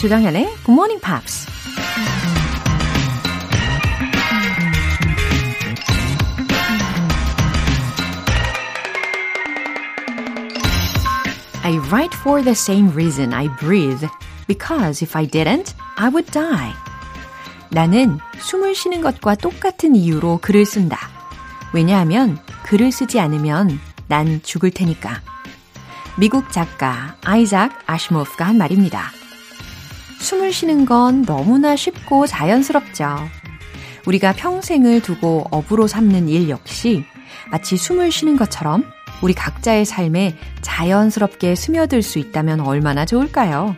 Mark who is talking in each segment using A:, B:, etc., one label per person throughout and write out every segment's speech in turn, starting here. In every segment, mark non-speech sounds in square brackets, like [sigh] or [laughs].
A: 조정현의 Good Morning Pops. I write for the same reason I breathe. Because if I didn't, I would die. 나는 숨을 쉬는 것과 똑같은 이유로 글을 쓴다. 왜냐하면 글을 쓰지 않으면 난 죽을 테니까. 미국 작가 아이작 아시모프가 한 말입니다. 숨을 쉬는 건 너무나 쉽고 자연스럽죠. 우리가 평생을 두고 업으로 삼는 일 역시 마치 숨을 쉬는 것처럼 우리 각자의 삶에 자연스럽게 스며들 수 있다면 얼마나 좋을까요?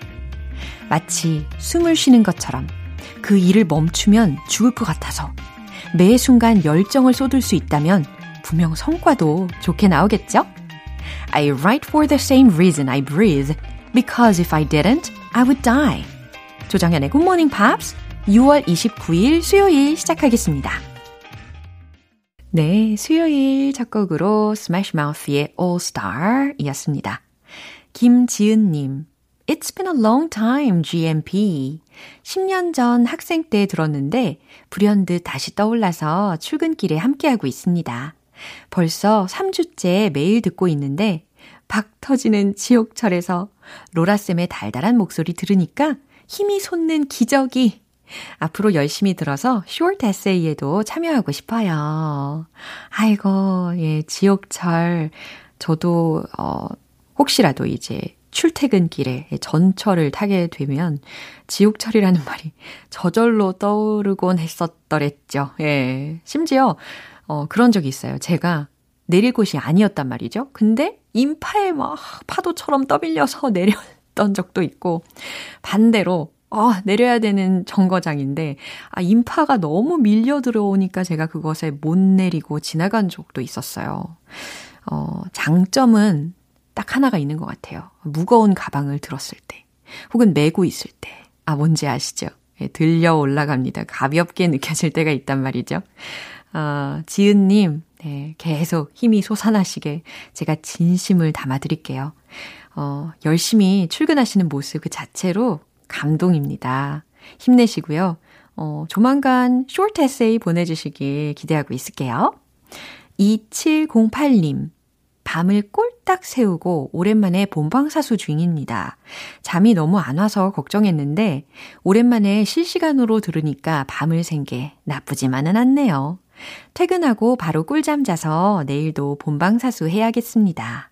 A: 마치 숨을 쉬는 것처럼 그 일을 멈추면 죽을 것 같아서 매 순간 열정을 쏟을 수 있다면 분명 성과도 좋게 나오겠죠? I write for the same reason I breathe. Because if I didn't, I would die. Good Morning Pops 6월 29일 수요일 시작하겠습니다. 네, 수요일 첫 곡으로 Smash Mouth의 All Star 이었습니다. 김지은님, It's been a long time, GMP. 10년 전 학생 때 들었는데 불현듯 다시 떠올라서 출근길에 함께하고 있습니다. 벌써 3주째 매일 듣고 있는데 박 터지는 지옥철에서 로라쌤의 달달한 목소리 들으니까 힘이 솟는 기적이 앞으로 열심히 들어서 쇼트 에세이에도 참여하고 싶어요. 아이고, 예, 지옥철. 저도, 어, 혹시라도 이제 출퇴근길에 전철을 타게 되면 지옥철이라는 말이 저절로 떠오르곤 했었더랬죠. 예. 심지어, 어, 그런 적이 있어요. 제가 내릴 곳이 아니었단 말이죠. 근데 인파에 막 파도처럼 떠밀려서 내 렸던 적도 있고, 반대로 아, 내려야 되는 정거장인데, 아, 인파가 너무 밀려 들어오니까 제가 그것에 못 내리고 지나간 적도 있었어요. 어, 장점은 딱 하나가 있는 것 같아요. 무거운 가방을 들었을 때, 혹은 메고 있을 때. 아, 뭔지 아시죠? 예, 들려 올라갑니다. 가볍게 느껴질 때가 있단 말이죠. 어, 지은님, 네, 계속 힘이 솟아나시게 제가 진심을 담아드릴게요. 어, 열심히 출근하시는 모습 그 자체로 감동입니다. 힘내시고요. 어, 조만간 쇼트 에세이 보내주시길 기대하고 있을게요. 2708님. 밤을 꼴딱 세우고 오랜만에 본방사수 중입니다. 잠이 너무 안 와서 걱정했는데 오랜만에 실시간으로 들으니까 밤을 샌 게 나쁘지만은 않네요. 퇴근하고 바로 꿀잠 자서 내일도 본방사수 해야겠습니다.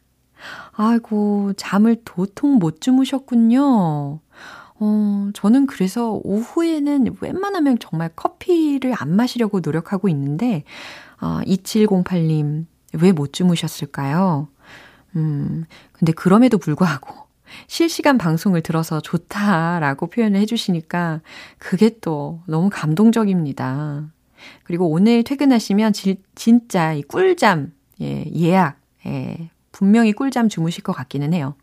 A: 아이고, 잠을 도통 못 주무셨군요. 어, 저는 그래서 오후에는 웬만하면 정말 커피를 안 마시려고 노력하고 있는데, 어, 2708님, 왜 못 주무셨을까요? 음, 근데 그럼에도 불구하고, 실시간 방송을 들어서 좋다라고 표현을 해주시니까, 그게 또 너무 감동적입니다. 그리고 오늘 퇴근하시면 지, 진짜 이 꿀잠, 예, 예약, 예, 분명히 꿀잠 주무실 것 같기는 해요.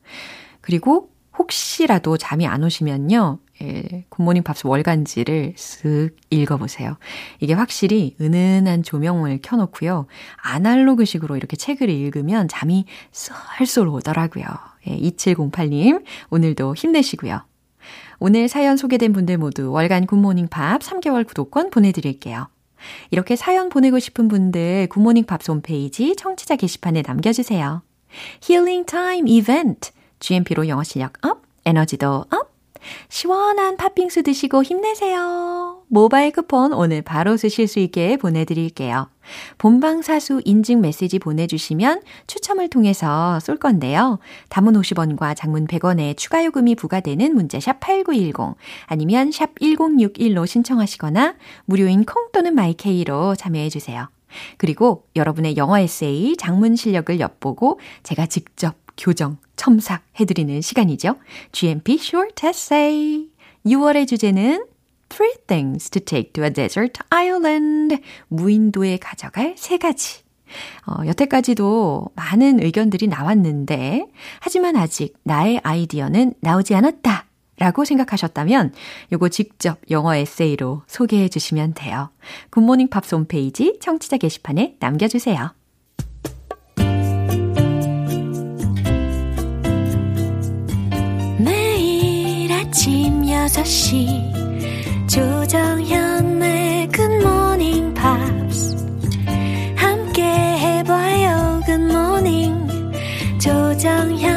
A: 그리고 혹시라도 잠이 안 오시면요. 예, 굿모닝 팝스 월간지를 쓱 읽어보세요. 이게 확실히 은은한 조명을 켜놓고요. 아날로그식으로 이렇게 책을 읽으면 잠이 솔솔 오더라고요. 예, 2708님, 오늘도 힘내시고요. 오늘 사연 소개된 분들 모두 월간 굿모닝 팝 3개월 구독권 보내드릴게요. 이렇게 사연 보내고 싶은 분들 굿모닝 팝스 홈페이지 청취자 게시판에 남겨주세요. healing time 이벤트 GMP로 영어 실력 up, 에너지도 up. 시원한 팥빙수 드시고 힘내세요. 모바일 쿠폰 오늘 바로 쓰실 수 있게 보내드릴게요. 본방사수 인증 메시지 보내주시면 추첨을 통해서 쏠 건데요. 단문 50원과 장문 100원의 추가 요금이 부과되는 문자 샵 8910 아니면 샵 1061로 신청하시거나 무료인 콩 또는 마이케이로 참여해주세요. 그리고 여러분의 영어 에세이, 장문 실력을 엿보고 제가 직접 교정, 첨삭 해드리는 시간이죠. GMP Short Essay. 6월의 주제는 Three things to take to a desert island. 무인도에 가져갈 세 가지. 어, 여태까지도 많은 의견들이 나왔는데, 하지만 아직 나의 아이디어는 나오지 않았다. 라고 생각하셨다면 요거 직접 영어 에세이로 소개해 주시면 돼요. 굿모닝 팝스 홈페이지 청취자 게시판에 남겨주세요. 6시 조정현의 Morning Pops 함께 해봐요 Morning 조정현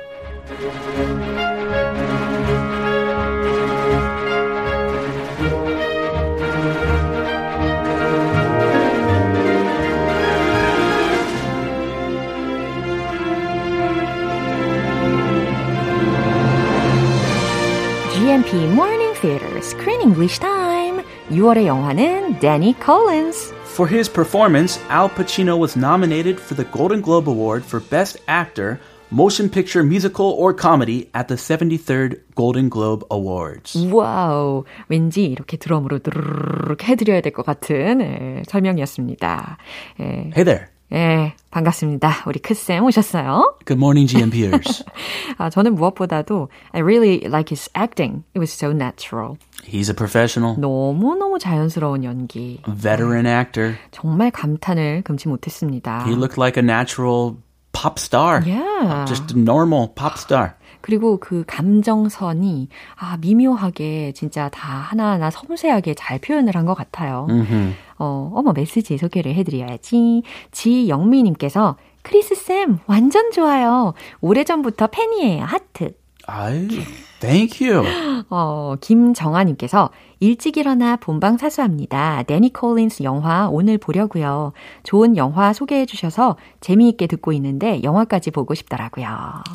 A: GMP Morning Theater Screen English Time. 6월의 영화는 Danny Collins.
B: For his performance, Al Pacino was nominated for the Golden Globe Award for Best Actor Motion Picture Musical or Comedy at the 73rd Golden Globe Awards.
A: 와우, 왠지 이렇게 드럼으로 드르륵 해드려야 될 것 같은 예, 설명이었습니다.
B: 예. Hey there.
A: 예, 반갑습니다. 우리 크쌤 오셨어요.
B: Good morning, GMPers.
A: 아, 저는 무엇보다도 I really like his acting. It was so natural.
B: He's a professional.
A: 너무너무 자연스러운 연기.
B: A veteran actor.
A: 정말 감탄을 금치 못했습니다.
B: He looked like a natural pop star.
A: Yeah.
B: Just a normal pop star.
A: 그리고 그 감정선이 아 미묘하게 진짜 다 하나하나 섬세하게 잘 표현을 한 것 같아요. 어, 어머 메시지 소개를 해드려야지. 지영미님께서 크리스 쌤 완전 좋아요. 오래전부터 팬이에요. 하트.
B: 아이, thank you.
A: 어, 김정아님께서 일찍 일어나 본방 사수합니다. 데니 콜린스 영화 오늘 보려고요. 좋은 영화 소개해 주셔서 재미있게 듣고 있는데 영화까지 보고 싶더라고요.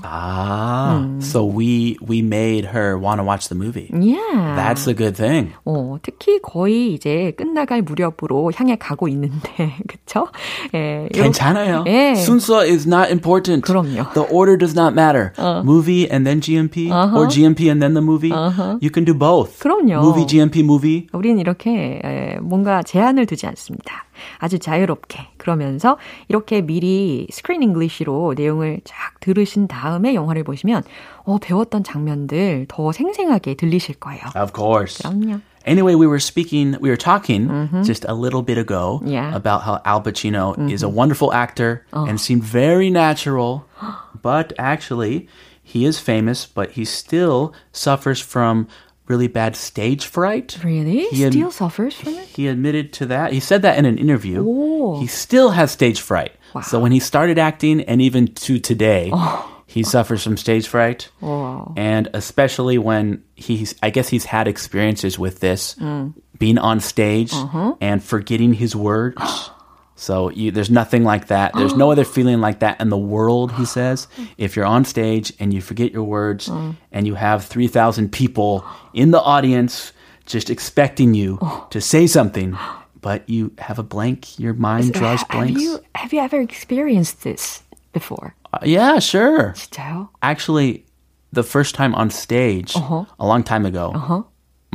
B: 아, 음. so we we made her want to watch the movie.
A: Yeah.
B: That's a good thing.
A: 어, 특히 거의 이제 끝나갈 무렵으로 향해 가고 있는데, 그쵸?
B: 예, 괜찮아요. 예. 순서 is not important.
A: 그럼요.
B: The order does not matter. 어. Movie and then GMP uh-huh. or GMP and then the movie. Uh-huh. You can do both.
A: 그럼요.
B: Movie GMP Happy Movie.
A: 우리는 이렇게 뭔가 제한을 두지 않습니다. 아주 자유롭게 그러면서 이렇게 미리 스크린 잉글리시로 내용을 쫙 들으신 다음에 영화를 보시면 어, 배웠던 장면들 더 생생하게 들리실 거예요.
B: Of course.
A: 그럼요.
B: Anyway, we were speaking, we were talking mm-hmm. just a little bit ago yeah. about how Al Pacino mm-hmm. is a wonderful actor oh. and seemed very natural, [gasps] but actually he is famous, but he still suffers from really bad stage fright.
A: Really? He still suffers from it?
B: He admitted to that. He said that in an interview.
A: Oh.
B: He still has stage fright. Wow. So when he started acting and even to today, oh. he suffers from stage fright.
A: Wow.
B: And especially when he's, I guess he's had experiences with this, mm. being on stage uh-huh. and forgetting his words. [gasps] So you, there's nothing like that. There's no other feeling like that in the world, he says. If you're on stage and you forget your words mm. and you have 3,000 people in the audience just expecting you oh. to say something, but you have a blank, your mind draws blanks.
A: Have you, have you ever experienced this before?
B: Uh, yeah, sure.
A: 진짜요?
B: Actually, the first time on stage, uh-huh. a long time ago, uh-huh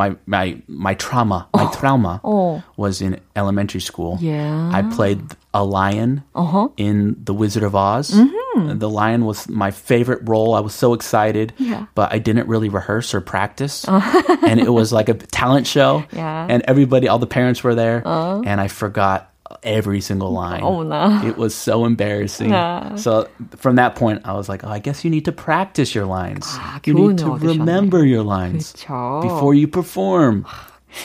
B: my my my trauma my oh. trauma oh. was in elementary school.
A: Yeah,
B: I played a lion
A: uh-huh.
B: in The Wizard of Oz.
A: Mm-hmm.
B: The lion was my favorite role. I was so excited,
A: yeah.
B: but I didn't really rehearse or practice, uh-huh. [laughs] and it was like a talent show.
A: Yeah,
B: and everybody, all the parents were there, uh-huh. and I forgot every single line.
A: Oh no.
B: It was so embarrassing. So from that point I was like, oh, I guess you need to practice your lines.
A: 아,
B: you need to remember your lines
A: 그쵸.
B: before you perform.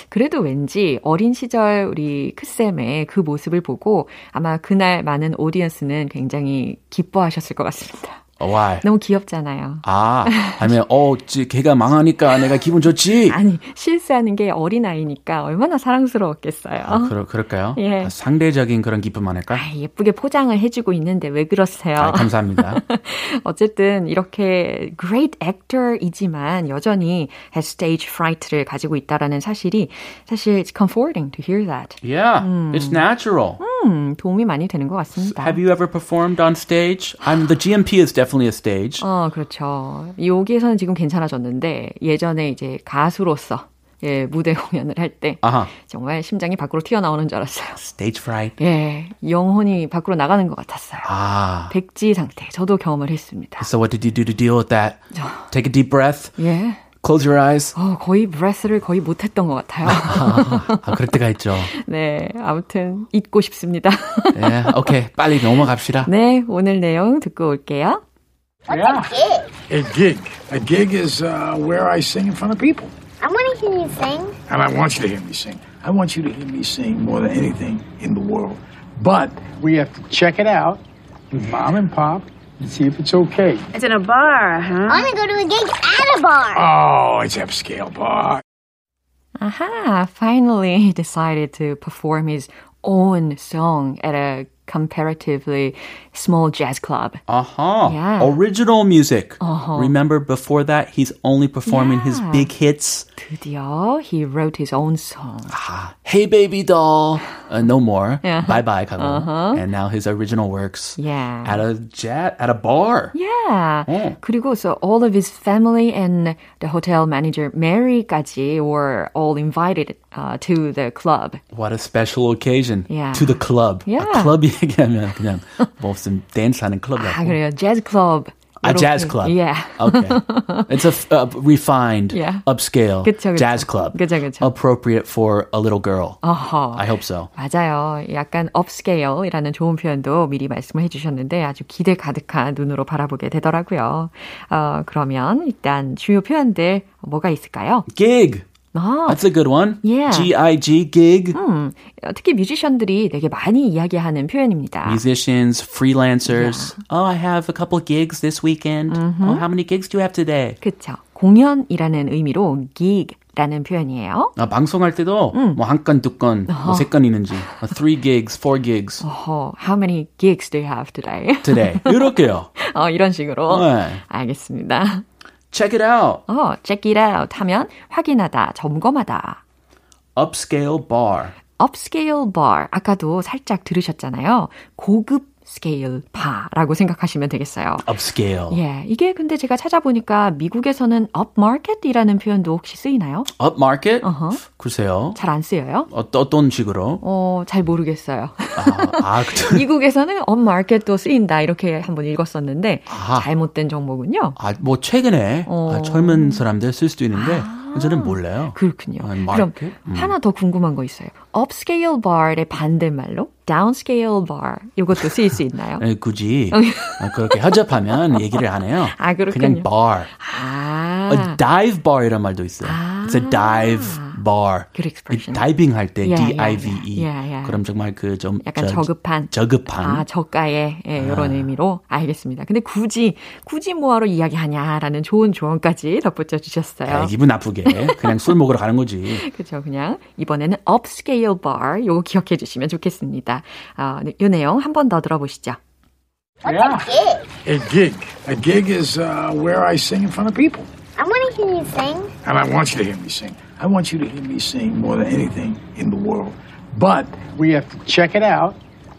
A: 그래도 왠지 어린 시절 우리 크쌤의 그 모습을 보고 아마 그날 많은 오디언스는 굉장히 기뻐하셨을 것 같습니다.
B: Why?
A: 너무 귀엽잖아요.
B: 아, 아니면 어, 걔가 망하니까 내가 기분 좋지.
A: 아니, 실수하는 게 어린 아이니까 얼마나 사랑스러웠겠어요.
B: 아, 그러, 그럴까요?
A: 예.
B: 아, 상대적인 그런 기쁨 아닐까?
A: 아, 예쁘게 포장을 해주고 있는데 왜 그러세요?
B: 아, 감사합니다. [laughs]
A: 어쨌든 이렇게 great actor이지만 여전히 has stage fright를 가지고 있다라는 사실이 사실 it's comforting to hear that.
B: Yeah, 음. it's natural.
A: 음, 도움이 많이 되는 것 같습니다.
B: Have you ever performed on stage? I'm the GMP is definitely definitely a stage.
A: 어, 그렇죠. 여기에서는 지금 괜찮아졌는데 예전에 이제 가수로서 예, 무대 [laughs] 공연을 할 때. 정말 심장이 밖으로 튀어나오는 줄 알았어요.
B: Stage fright.
A: 예, 영혼이 밖으로 나가는 것 같았어요.
B: 아.
A: 백지 상태. 저도 경험을 했습니다.
B: So what did you do to deal with that? Take a deep breath.
A: 예.
B: Close your eyes.
A: 어, 거의 브레스를 거의 못했던 것 같아요. [laughs]
B: 아, 그럴 때가 있죠. [laughs]
A: 네, 아무튼 잊고 싶습니다.
B: 예, 오케이. 빨리 넘어갑시다.
A: 네, 오늘 내용 듣고 올게요.
C: Yeah. A gig? A gig? A gig is uh, where I sing in front of people.
D: I want to hear you sing.
C: And I want you to hear me sing. I want you to hear me sing more than anything in the world. But we have to check it out with mom and pop and see if it's okay.
E: It's in a bar, huh?
D: I want to go to a gig at a bar.
C: Oh, it's upscale bar.
A: Aha, finally he [laughs] decided to perform his own song at a comparatively small jazz club.
B: Uh-huh.
A: Yeah.
B: Original music. Remember before that he's only performing his
A: Yeah.
B: big hits.
A: 드디어 he wrote his own song.
B: Hey baby doll. Uh, no more. [laughs]
A: Yeah.
B: Bye bye 가고. And now his original works
A: Yeah.
B: at a jet at a bar.
A: Yeah.
B: 어.
A: 그리고 so all of his family and the hotel manager Mary까지 were all invited uh, to the club.
B: What a special occasion.
A: Yeah.
B: To the club.
A: Yeah.
B: 아, 클럽 [laughs] 얘기하면 그냥 뭐 무슨 댄스 하는 클럽
A: 아,
B: 같고.
A: 그래요. jazz club.
B: A
A: 이렇게.
B: jazz club.
A: Yeah.
B: Okay. It's a uh, refined,
A: Yeah.
B: upscale
A: 그쵸, 그쵸.
B: jazz club.
A: 그쵸, 그쵸.
B: Appropriate for a little girl.
A: 어허.
B: I hope so.
A: 맞아요. 약간 upscale이라는 좋은 표현도 미리 말씀을 해주셨는데 아주 기대 가득한 눈으로 바라보게 되더라고요. 어, 그러면 일단 주요 표현들 뭐가 있을까요?
B: Gig.
A: 아,
B: That's a good one.
A: Yeah.
B: G-I-G, gig.
A: 음, 특히 뮤지션들이 되게 많이 이야기하는 표현입니다.
B: Musicians, freelancers. Oh, I have a couple gigs this weekend. Oh, how many gigs do you have today?
A: 그쵸. 공연이라는 의미로 gig라는 표현이에요.
B: 아, 방송할 때도 뭐한 건, 두 건, 뭐세건 있는지. 뭐 three gigs, four gigs
A: 어허, how many gigs do you have today?
B: today. 이렇게요.
A: 어, 이런 식으로.
B: 네.
A: 알겠습니다.
B: Check it out.
A: 어, check it out 하면 확인하다, 점검하다.
B: Upscale bar.
A: upscale bar. 아까도 살짝 들으셨잖아요. 고급 스케일 바라고 생각하시면 되겠어요.
B: Upscale.
A: 예, 이게 근데 제가 찾아보니까 미국에서는 upmarket이라는 표현도 혹시 쓰이나요?
B: Upmarket?
A: 어허.
B: 글쎄요.
A: 잘 안 쓰여요?
B: 어, 어떤 식으로?
A: 어, 잘 모르겠어요.
B: 아, 아 [laughs] 그,
A: 미국에서는 upmarket도 쓰인다 이렇게 한번 읽었었는데
B: 아하.
A: 잘못된 정보군요.
B: 아, 뭐 최근에
A: 어.
B: 아, 젊은 사람들 쓸 수도 있는데 저는 몰라요.
A: 그렇군요.
B: 아,
A: 그럼?
B: 음.
A: 하나 더 궁금한 거 있어요. Upscale bar의 반대말로 downscale bar 이것도 쓰일 수 있나요? [laughs]
B: 에, 굳이 아, 그렇게 허접하면 얘기를 안 해요.
A: 아, 그렇군요.
B: 그냥 bar.
A: 아,
B: A dive bar 이란 말도 있어요. It's a dive bar.
A: Good expression.
B: 다이빙 할때
A: Yeah, yeah,
B: D-I-V-E.
A: yeah, yeah.
B: 그럼 정말 그 좀
A: 약간 저급한.
B: 저급한.
A: 아, 저가의 예, 이런 의미로 알겠습니다. 근데 굳이 굳이 뭐하러 이야기하냐라는 좋은 조언까지 덧붙여 주셨어요.
B: 아, 기분 나쁘게 그냥 술 먹으러 가는 거지. [laughs]
A: 그렇죠. 그냥 이번에는 upscale bar 요거 기억해 주시면 좋겠습니다. 아, 네, 이 내용 한 번 더 들어보시죠.
C: yeah. A gig. A gig is uh, where I sing in front of people.
D: I want to hear you sing.
C: And I want you to hear me sing. I want you to hear me sing more than anything in the world. But we have to check it out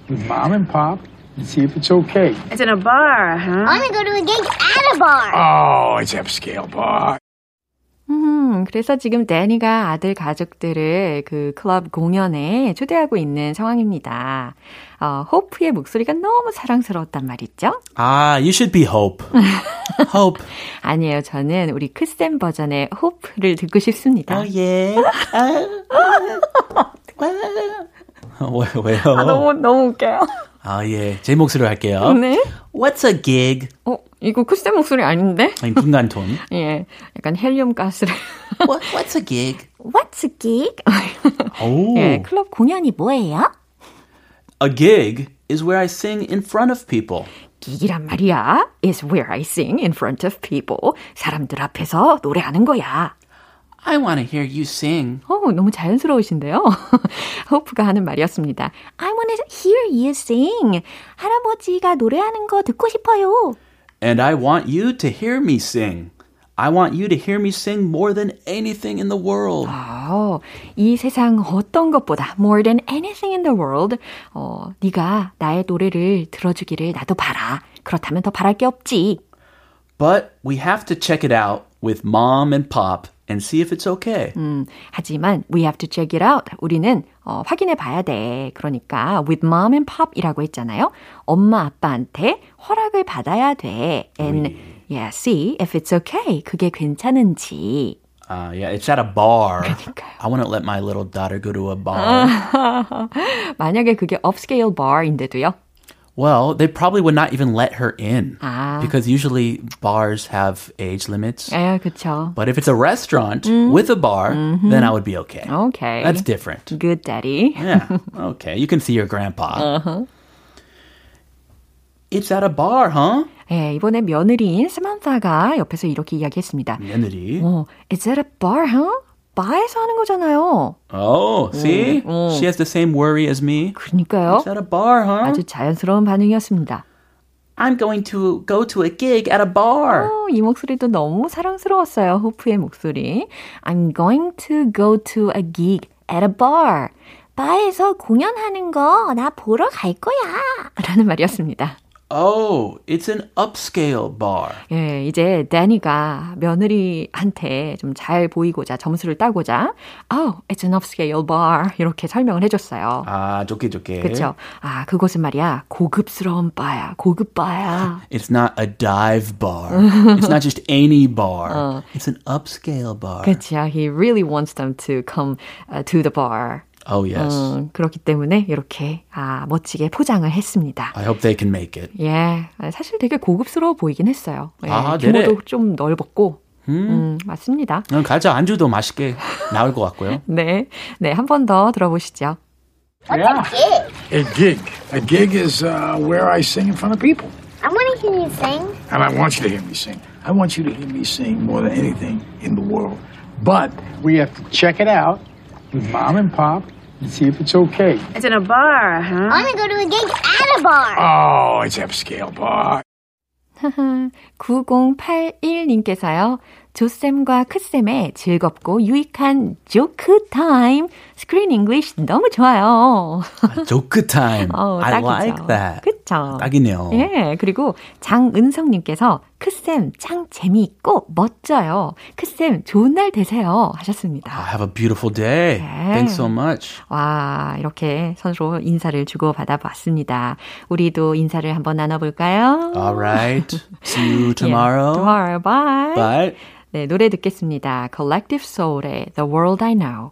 C: with mom and pop and see if it's okay.
E: It's in a bar, huh?
D: I want to go to a gig at a bar.
C: Oh, it's upscale bar.
A: 음, 그래서 지금 데니가 아들 가족들을 그 클럽 공연에 초대하고 있는 상황입니다. 어, 호프의 목소리가 너무 사랑스러웠단 말이죠.
B: 아, you should be Hope. [laughs] Hope.
A: 아니에요. 저는 우리 크쌤 버전의 호프를 듣고 싶습니다.
B: 예. 왜, [laughs] 왜요?
A: 너무, 너무 웃겨요.
B: 아, 예. 제 목소리로 할게요.
A: 네.
B: What's a gig?
A: 어, 이거 크쌤 목소리 아닌데?
B: 아니, 중간 톤.
A: 예. 약간 헬륨 가스를.
B: What, what's a gig?
D: What's a gig?
B: 오.
A: 예, 클럽 공연이 뭐예요?
B: A gig is where I sing in front of people.
A: 기기란 말이야. is where I sing in front of people. 사람들 앞에서 노래하는 거야.
B: I want to hear you sing.
A: 어, 너무 자연스러우신데요. [laughs] 호프가 하는 말이었습니다. I want to hear you sing. 할아버지가 노래하는 거 듣고 싶어요.
B: And I want you to hear me sing. I want you to hear me sing more than anything in the world.
A: 아, 이 세상 어떤 것보다 more than anything in the world 어, 네가 나의 노래를 들어주기를 나도 바라. 그렇다면 더 바랄 게 없지.
B: But we have to check it out with mom and pop and see if it's okay.
A: 음, 하지만 we have to check it out. 우리는 어, 확인해 봐야 돼. 그러니까 with mom and pop이라고 했잖아요. 엄마 아빠한테 허락을 받아야 돼. And yeah, see if it's okay. 그게 괜찮은지.
B: Uh, yeah, it's at a bar.
A: 그러니까요.
B: I wouldn't let my little daughter go to a bar. [laughs]
A: 만약에 그게 upscale bar인데도요.
B: well, they probably would not even let her in
A: 아.
B: because usually bars have age limits.
A: 예, 그쵸.
B: But if it's a restaurant with a bar, then I would be okay.
A: Okay.
B: That's different.
A: Good daddy.
B: Yeah. Okay. You can see your grandpa. It's at a bar, huh?
A: 예, 이번에 며느리인 스만타가 옆에서 이렇게 이야기했습니다.
B: 며느리.
A: 어, is that a bar, huh? 바에서 하는 거잖아요.
B: Oh, see? She has the same worry as me.
A: 그러니까요.
B: It's at a bar, huh?
A: 아주 자연스러운 반응이었습니다.
B: I'm going to go to a gig at a bar.
A: 어, 이 목소리도 너무 사랑스러웠어요. 호프의 목소리. I'm going to go to a gig at a bar. 바에서 공연하는 거 나 보러 갈 거야. 라는 말이었습니다.
B: Oh, it's an upscale bar.
A: 예, 이제 데니가 며느리한테 좀 잘 보이고자 점수를 따고자 Oh, it's an upscale bar 이렇게 설명을 해줬어요.
B: 아, 좋게 좋게.
A: 그렇죠. 아, 그곳은 말이야 고급스러운 바야, 고급 바야.
B: It's not a dive bar. it's not just any bar. It's an upscale bar.
A: 그렇죠. He really wants them to come uh, to the bar.
B: Oh, yes.
A: 음, 그렇기 때문에 이렇게 아, 멋지게 포장을 했습니다.
B: I hope they can make it.
A: 예, 사실 되게 고급스러워 보이긴 했어요. 예,
B: 아,
A: 규모도
B: 네네.
A: 좀 넓었고, 음, 맞습니다.
B: 그럼 가자. 안주도 맛있게 나올 것 같고요.
A: 네, 네, 한 번 더 들어보시죠.
C: yeah. A gig. A gig is uh, where I sing in front of people.
D: I want to hear you sing.
C: And I want you to hear me sing. I want you to hear me sing more than anything in the world. But we have to check it out with mom and pop and see if it's okay.
E: It's in a bar, huh?
D: I want to go to a gig at a bar.
C: Oh, it's upscale bar.
A: 9081님께서요. 조쌤과 크쌤의 즐겁고 유익한 조크 타임 Screen English 너무 좋아요.
B: 조크 타임.
A: 어,
B: I
A: 딱이죠.
B: like that.
A: 그쵸.
B: 딱이네요.
A: 예, 그리고 장은성님께서 크쌤 짱 재미있고 멋져요. 크쌤 좋은 날 되세요. 하셨습니다.
B: Have a beautiful day.
A: 네.
B: Thanks so much.
A: 와, 이렇게 서로 인사를 주고 받아봤습니다. 우리도 인사를 한번 나눠볼까요?
B: All right. See you tomorrow.
A: Yeah, tomorrow. Bye.
B: Bye.
A: 네, 노래 듣겠습니다. Collective Soul의 The World I Know.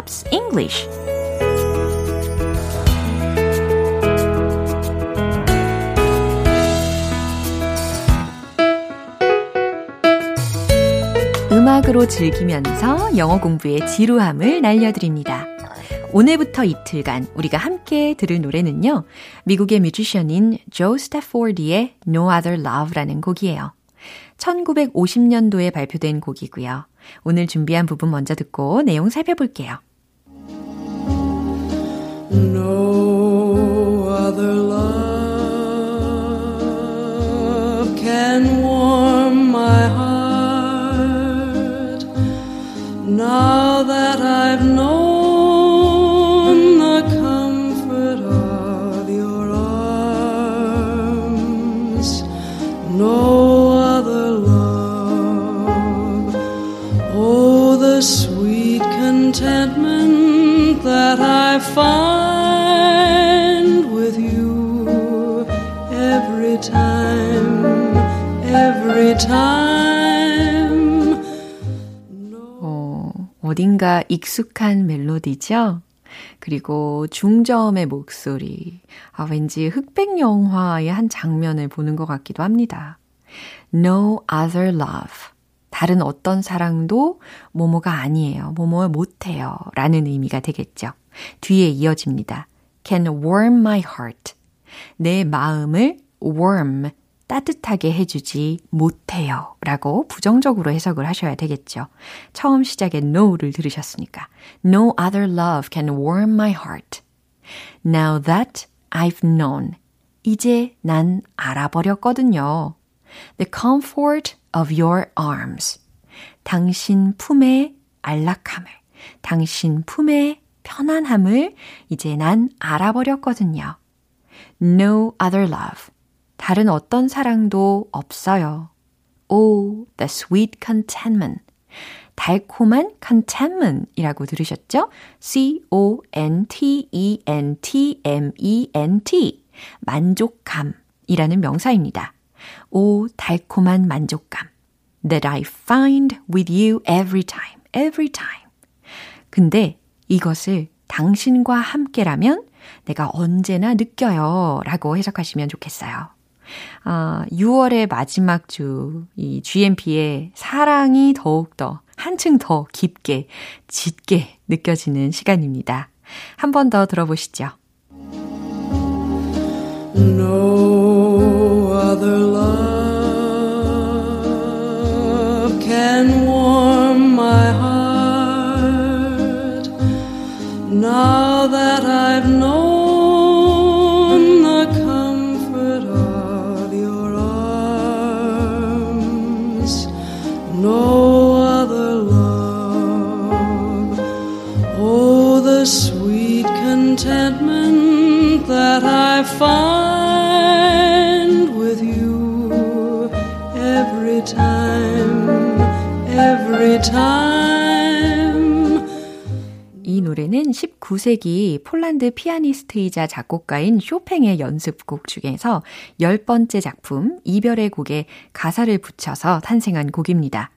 A: Pops English 음악으로 즐기면서 영어 공부의 지루함을 날려드립니다. 오늘부터 이틀간 우리가 함께 들을 노래는요. 미국의 뮤지션인 조 스태포드의 No Other Love라는 곡이에요. 1950년도에 발표된 곡이고요. 오늘 준비한 부분 먼저 듣고 내용 살펴볼게요.
F: Other love can
A: 어딘가 익숙한 멜로디죠? 그리고 중저음의 목소리. 아, 왠지 흑백 영화의 한 장면을 보는 것 같기도 합니다. No other love. 다른 어떤 사랑도 모모가 아니에요. 모모 못해요. 라는 의미가 되겠죠. 뒤에 이어집니다. Can warm my heart. 내 마음을 warm, 따뜻하게 해주지 못해요. 라고 부정적으로 해석을 하셔야 되겠죠. 처음 시작에 no를 들으셨으니까. No other love can warm my heart. Now that I've known. 이제 난 알아버렸거든요. The comfort of your arms. 당신 품의 안락함을, 당신 품의 편안함을 이제 난 알아버렸거든요. No other love. 다른 어떤 사랑도 없어요. Oh, the sweet contentment. 달콤한 contentment 이라고 들으셨죠? C-O-N-T-E-N-T-M-E-N-T. 만족감이라는 명사입니다. 오, 달콤한 만족감. That I find with you every time, every time. 근데 이것을 당신과 함께라면 내가 언제나 느껴요. 라고 해석하시면 좋겠어요. 아, 6월의 마지막 주, 이 GMP의 사랑이 더욱더 한층 더 깊게, 짙게 느껴지는 시간입니다. 한 번 더 들어보시죠.
F: No every time.
A: 이 노래는 19세기 폴란드 피아니스트이자 작곡가인 쇼팽의 연습곡 중에서 열 번째 작품 이별의 곡에 가사를 붙여서 탄생한 곡입니다.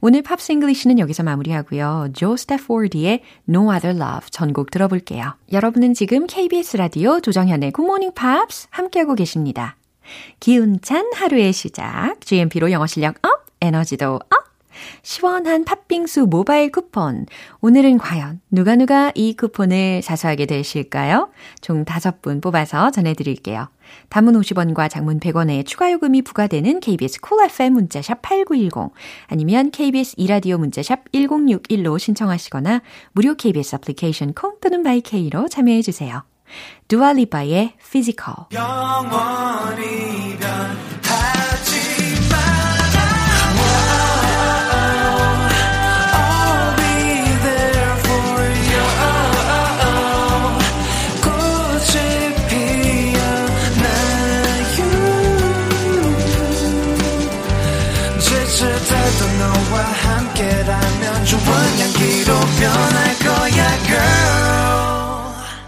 A: 오늘 Pops English는 여기서 마무리하고요. 조 스태포드의 No Other Love 전곡 들어볼게요. 여러분은 지금 KBS 라디오 조정현의 Good Morning Pops 함께하고 계십니다. 기운찬 하루의 시작, GMP로 영어 실력 up, 에너지도 up! 시원한 팥빙수 모바일 쿠폰. 오늘은 과연 누가 누가 이 쿠폰을 사수하게 되실까요? 총 5분 뽑아서 전해드릴게요. 단문 50원과 장문 100원의 추가 요금이 부과되는 KBS cool FM 문자샵 8910 아니면 KBS 이라디오 문자샵 1061로 신청하시거나 무료 KBS 애플리케이션 콩 또는 마이케이로 참여해 주세요. 두아 리파의 Physical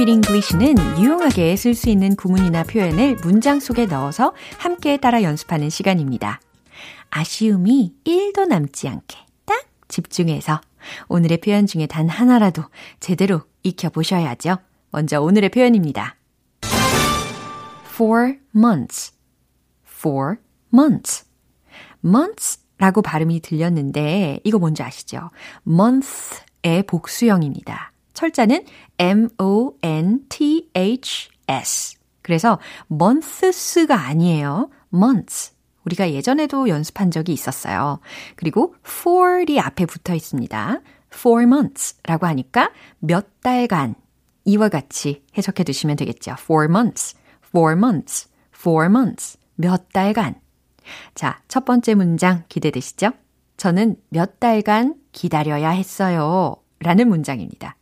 A: Weedy English는 유용하게 쓸 수 있는 구문이나 표현을 문장 속에 넣어서 함께 따라 연습하는 시간입니다. 아쉬움이 1도 남지 않게 딱 집중해서 오늘의 표현 중에 단 하나라도 제대로 익혀보셔야죠. 먼저 오늘의 표현입니다. four months. four months. months 라고 발음이 들렸는데 이거 뭔지 아시죠? month의 복수형입니다. 철자는 m-o-n-t-h-s. 그래서 months가 아니에요. months. 우리가 예전에도 연습한 적이 있었어요. 그리고 for이 앞에 붙어 있습니다. four months 라고 하니까 몇 달간 이와 같이 해석해 두시면 되겠죠. four months, four months, four months. 몇 달간. 자, 첫 번째 문장 기대되시죠? 저는 몇 달간 기다려야 했어요. 라는 문장입니다.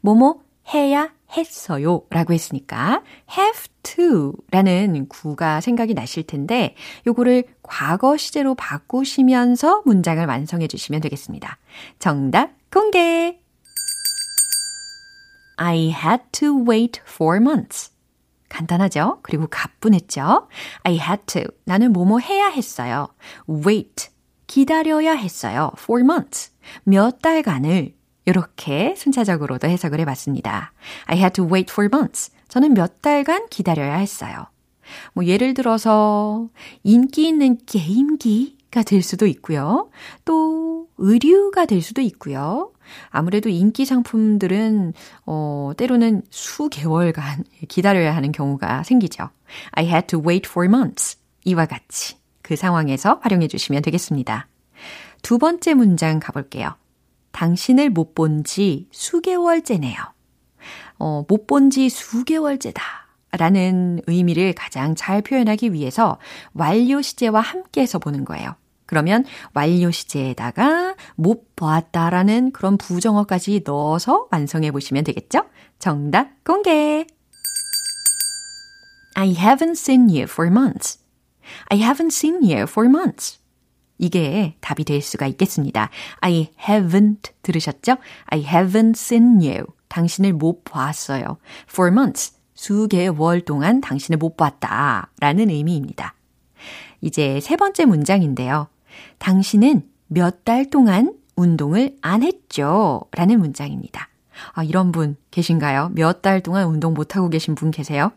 A: 뭐뭐 해야 했어요 라고 했으니까 have to 라는 구가 생각이 나실 텐데 요거를 과거 시제로 바꾸시면서 문장을 완성해 주시면 되겠습니다. 정답 공개! I had to wait four months. 간단하죠? 그리고 가뿐했죠? I had to. 나는 뭐뭐 해야 했어요. wait. 기다려야 했어요. for months. 몇 달간을 이렇게 순차적으로도 해석을 해봤습니다. I had to wait for months. 저는 몇 달간 기다려야 했어요. 뭐 예를 들어서 인기 있는 게임기가 될 수도 있고요. 또 의류가 될 수도 있고요. 아무래도 인기 상품들은 어 때로는 수개월간 기다려야 하는 경우가 생기죠. I had to wait for months. 이와 같이 그 상황에서 활용해 주시면 되겠습니다. 두 번째 문장 가볼게요. 당신을 못 본 지 수개월째네요. 어, 못 본 지 수개월째다. 라는 의미를 가장 잘 표현하기 위해서 완료 시제와 함께 해서 보는 거예요. 그러면 완료 시제에다가 못 보았다라는 그런 부정어까지 넣어서 완성해 보시면 되겠죠? 정답 공개! I haven't seen you for months. I haven't seen you for months. 이게 답이 될 수가 있겠습니다. I haven't 들으셨죠? I haven't seen you. 당신을 못 봤어요. For months. 수개월 동안 당신을 못 봤다. 라는 의미입니다. 이제 세 번째 문장인데요. 당신은 몇 달 동안 운동을 안 했죠? 라는 문장입니다. 아, 이런 분 계신가요? 몇 달 동안 운동 못하고 계신 분 계세요?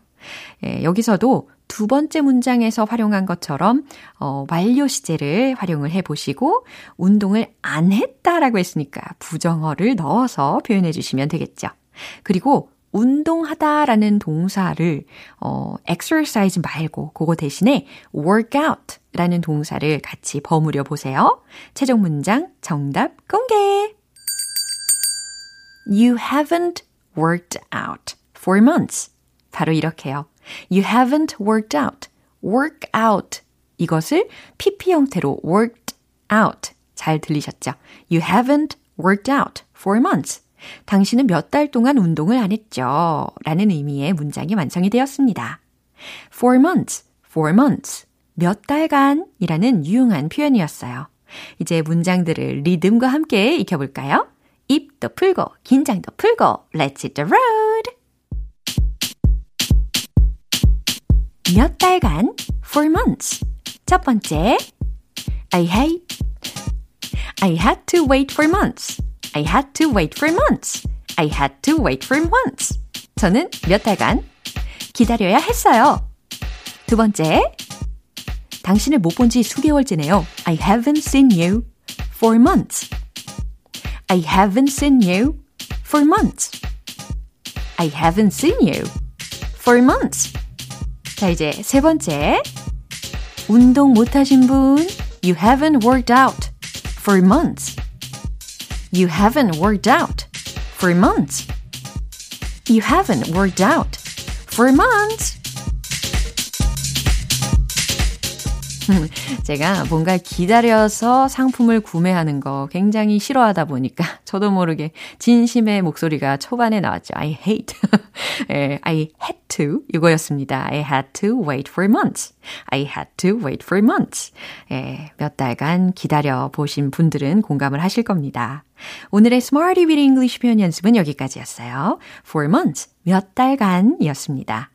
A: 예, 여기서도 두 번째 문장에서 활용한 것처럼 어, 완료 시제를 활용을 해 보시고 운동을 안 했다라고 했으니까 부정어를 넣어서 표현해 주시면 되겠죠. 그리고 운동하다라는 동사를 어 exercise 말고 그거 대신에 workout라는 동사를 같이 버무려 보세요. 최종 문장 정답 공개. You haven't worked out for months. 바로 이렇게요. You haven't worked out. work out. 이것을 PP 형태로 worked out. 잘 들리셨죠? You haven't worked out for months. 당신은 몇 달 동안 운동을 안 했죠. 라는 의미의 문장이 완성이 되었습니다. for months, for months. 몇 달간 이라는 유용한 표현이었어요. 이제 문장들을 리듬과 함께 익혀볼까요? 입도 풀고, 긴장도 풀고, let's hit the road! 몇 달간, for months. 첫 번째, I hate, I had to wait for months. I had to wait for months. I had to wait for months. 저는 몇 달간 기다려야 했어요. 두 번째, 당신을 못 본 지 수개월째네요. I haven't seen you for months. I haven't seen you for months. I haven't seen you for months. 자, 이제 세 번째. 운동 못 하신 분, you haven't worked out for months. You haven't worked out for months. You haven't worked out for months. [laughs] 제가 뭔가 기다려서 상품을 구매하는 거 굉장히 싫어하다 보니까 [laughs] 저도 모르게 진심의 목소리가 초반에 나왔죠. I hate. [laughs] 예, I had to 이거였습니다. I had to wait for months. I had to wait for months. 예, 몇 달간 기다려 보신 분들은 공감을 하실 겁니다. 오늘의 Smarty with English 표현 연습은 여기까지였어요. For months, 몇 달간이었습니다.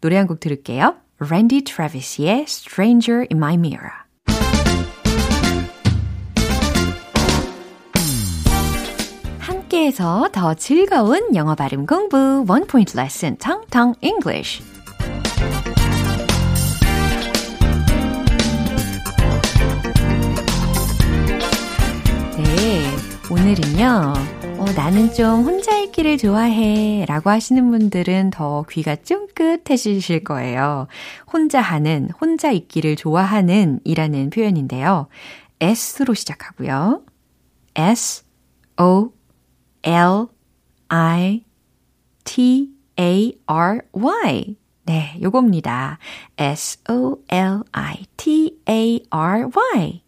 A: 노래 한 곡 들을게요. Randy Travis의 Stranger in My Mirror. 함께해서 더 즐거운 영어 발음 공부 One Point Lesson 텅텅 English. 네, 오늘은요. 어, 나는 좀 혼자 있기를 좋아해 라고 하시는 분들은 더 귀가 쫑긋해지실 거예요. 혼자 하는, 혼자 있기를 좋아하는 이라는 표현인데요. S로 시작하고요. S, O, L, I, T, A, R, Y. 네, 요겁니다. S, O, L, I, T, A, R, Y.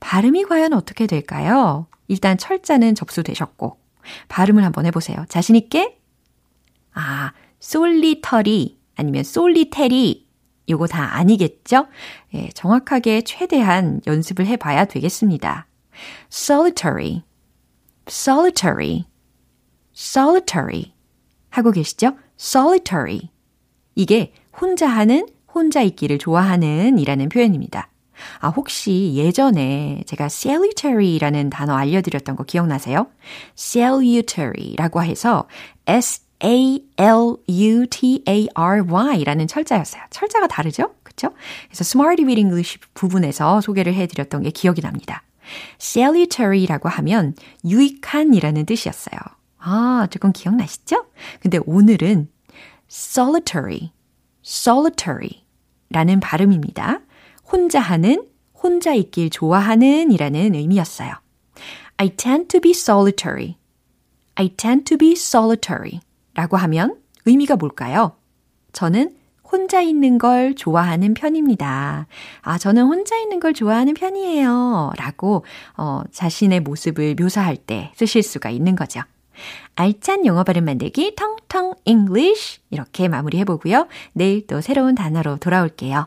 A: 발음이 과연 어떻게 될까요? 일단 철자는 접수되셨고, 발음을 한번 해보세요. 자신있게? 아, 솔리터리 아니면 솔리테리 요거 다 아니겠죠? 예, 정확하게 최대한 연습을 해봐야 되겠습니다. solitary, solitary, solitary 하고 계시죠? solitary. 이게 혼자 하는, 혼자 있기를 좋아하는 이라는 표현입니다. 아, 혹시 예전에 제가 salutary라는 단어 알려드렸던 거 기억나세요? salutary라고 해서 S-A-L-U-T-A-R-Y라는 철자였어요. 철자가 다르죠? 그쵸? 그래서 Smarty with English 부분에서 소개를 해드렸던 게 기억이 납니다. salutary라고 하면 유익한이라는 뜻이었어요. 아, 조금 기억나시죠? 근데 오늘은 solitary, solitary 라는 발음입니다. 혼자 하는, 혼자 있길 좋아하는 이라는 의미였어요. I tend to be solitary. I tend to be solitary 라고 하면 의미가 뭘까요? 저는 혼자 있는 걸 좋아하는 편입니다. 아, 저는 혼자 있는 걸 좋아하는 편이에요. 라고, 어, 자신의 모습을 묘사할 때 쓰실 수가 있는 거죠. 알찬 영어 발음 만들기 텅텅 English 이렇게 마무리해보고요. 내일 또 새로운 단어로 돌아올게요.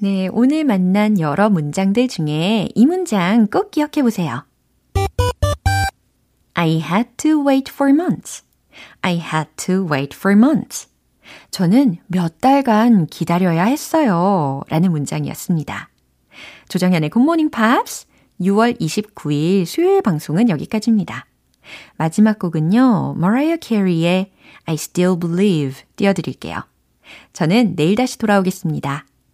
A: 네, 오늘 만난 여러 문장들 중에 이 문장 꼭 기억해 보세요. I had to wait for months. I had to wait for months. 저는 몇 달간 기다려야 했어요. 라는 문장이었습니다. 조정현의 굿모닝 팝스 6월 29일 수요일 방송은 여기까지입니다. 마지막 곡은요, 머라이어 캐리의 I Still Believe 띄워드릴게요. 저는 내일 다시 돌아오겠습니다.